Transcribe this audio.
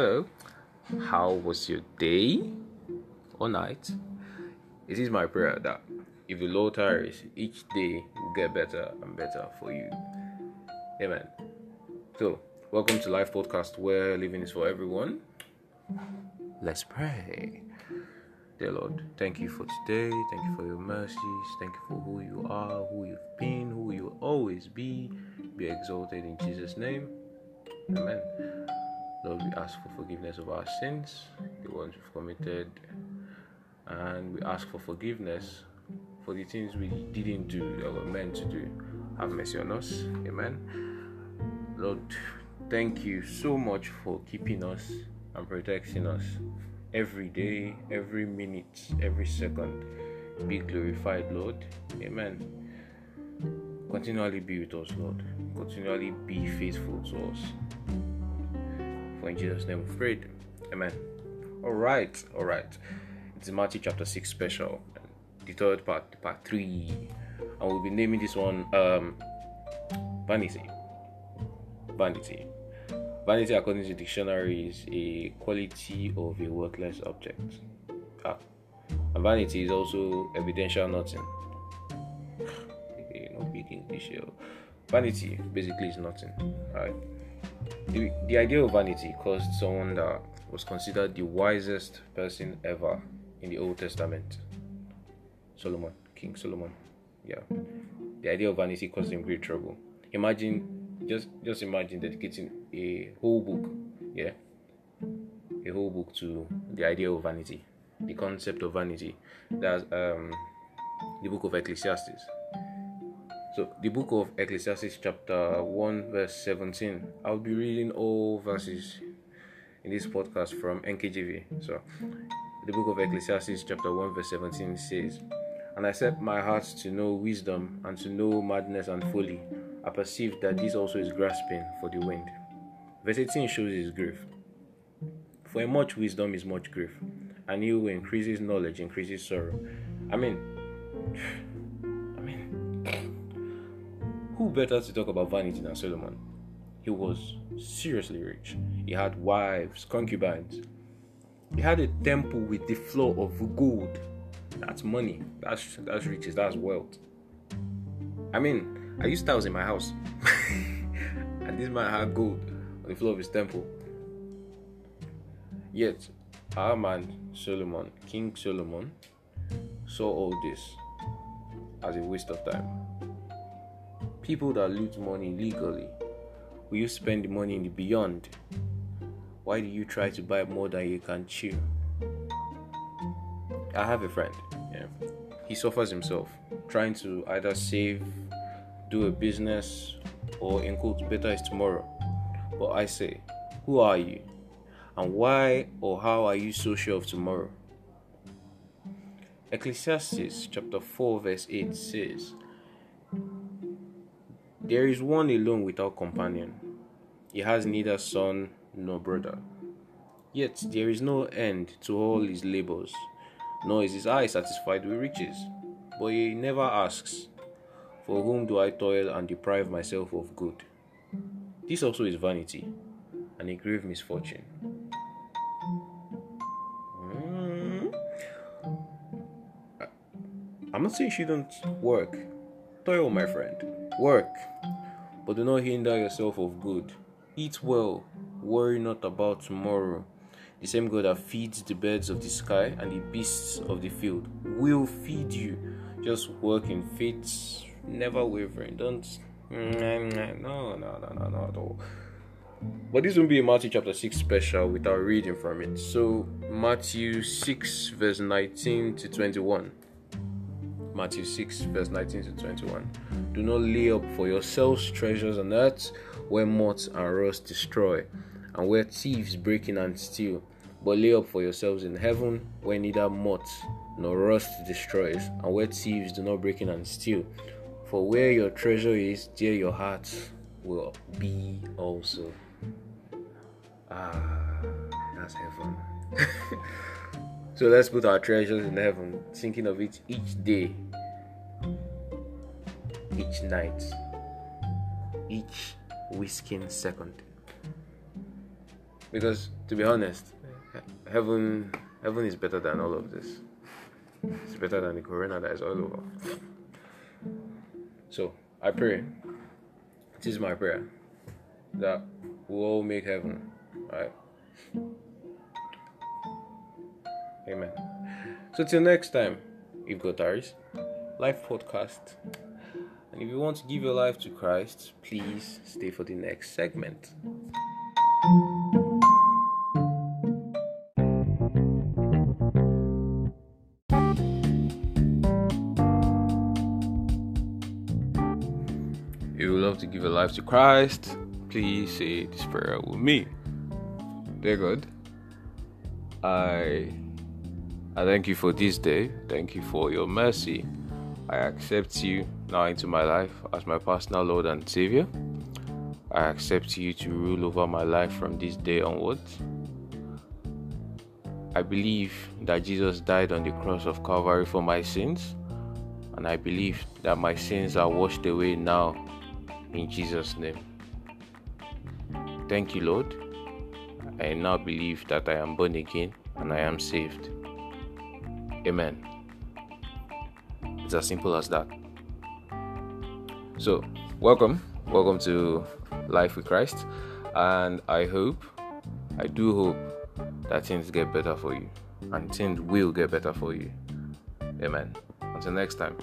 Hello, how was your day or night? It is my prayer that if the Lord tarries, each day will get better and better for you. Amen. So, welcome to Life Podcast where living is for everyone. Let's pray. Dear Lord, thank you for today. Thank you for your mercies. Thank you for who you are, who you've been, who you will always be. Be exalted in Jesus' name. Amen. Lord, we ask for forgiveness of our sins, the ones we've committed, and we ask for forgiveness for the things we didn't do that were meant to do. Have mercy on us. Amen. Lord, thank you so much for keeping us and protecting us every day, every minute, every second. Be glorified, Lord. Amen. Continually be with us, Lord. Continually be faithful to us. In Jesus' name we prayed. Amen. All right, all right. It's Matthew chapter 6 special, the third part, part 3. And we'll be naming this one um, Vanity. Vanity. Vanity, according to dictionary, is a quality of a worthless object. Ah. And vanity is also evidential nothing. No big English here. Vanity basically is nothing. Right? The, the idea of vanity caused someone that was considered the wisest person ever in the Old Testament. Solomon, King Solomon. Yeah. The idea of vanity caused him great trouble. Imagine just just imagine dedicating a whole book, yeah, a whole book to the idea of vanity, the concept of vanity. That's um the book of Ecclesiastes. So the book of Ecclesiastes chapter 1 verse 17. I'll be reading all verses in this podcast from NKJV. So the book of Ecclesiastes chapter 1 verse 17 says, And I set my heart to know wisdom and to know madness and folly. I perceive that this also is grasping for the wind. Verse 18 shows his grief. For much wisdom is much grief, and he who increases knowledge increases sorrow. I mean, better to talk about vanity than Solomon? He was seriously rich. He had wives, concubines. He had a temple with the floor of gold. That's money. That's that's riches. That's wealth. I mean, I used tiles in my house, and this man had gold on the floor of his temple. Yet, our man Solomon, King Solomon, saw all this as a waste of time. People that loot money legally, will you spend the money in the beyond? Why do you try to buy more than you can chew? I have a friend. Yeah. He suffers himself trying to either save, do a business, or in quotes, better is tomorrow. But I say, who are you? And why or how are you so sure of tomorrow? Ecclesiastes chapter 4, verse 8 says, There is one alone without companion. He has neither son nor brother. Yet there is no end to all his labors, nor is his eye satisfied with riches. But he never asks, For whom do I toil and deprive myself of good? This also is vanity and a grave misfortune. Mm. I'm not saying you shouldn't work. Toil, my friend. Work. But do not hinder yourself of good. Eat well. Worry not about tomorrow. The same God that feeds the birds of the sky and the beasts of the field will feed you. Just work in faith, never wavering. Don't. No, no, no, no, no, at all. But this won't be a Matthew chapter 6 special without reading from it. So, Matthew 6, verse 19 to 21. Matthew 6, verse 19 to 21. Do not lay up for yourselves treasures on earth where moths and rust destroy, and where thieves break in and steal. But lay up for yourselves in heaven where neither moths nor rust destroys, and where thieves do not break in and steal. For where your treasure is, there your heart will be also. Ah, that's heaven. so let's put our treasures in heaven, thinking of it each day, each night, each whisking second. Because to be honest, heaven heaven is better than all of this. It's better than the corona that is all over. So I pray. This is my prayer that we all make heaven. Right? Amen. So till next time, if God tarries, life podcast. And if you want to give your life to Christ, please stay for the next segment. If you would love to give your life to Christ, please say this prayer with me. Dear God, I I thank you for this day. Thank you for your mercy. I accept you now into my life as my personal Lord and Savior. I accept you to rule over my life from this day onwards. I believe that Jesus died on the cross of Calvary for my sins, and I believe that my sins are washed away now in Jesus' name. Thank you, Lord. I now believe that I am born again and I am saved. Amen. It's as simple as that. So, welcome. Welcome to Life with Christ. And I hope, I do hope that things get better for you. And things will get better for you. Amen. Until next time.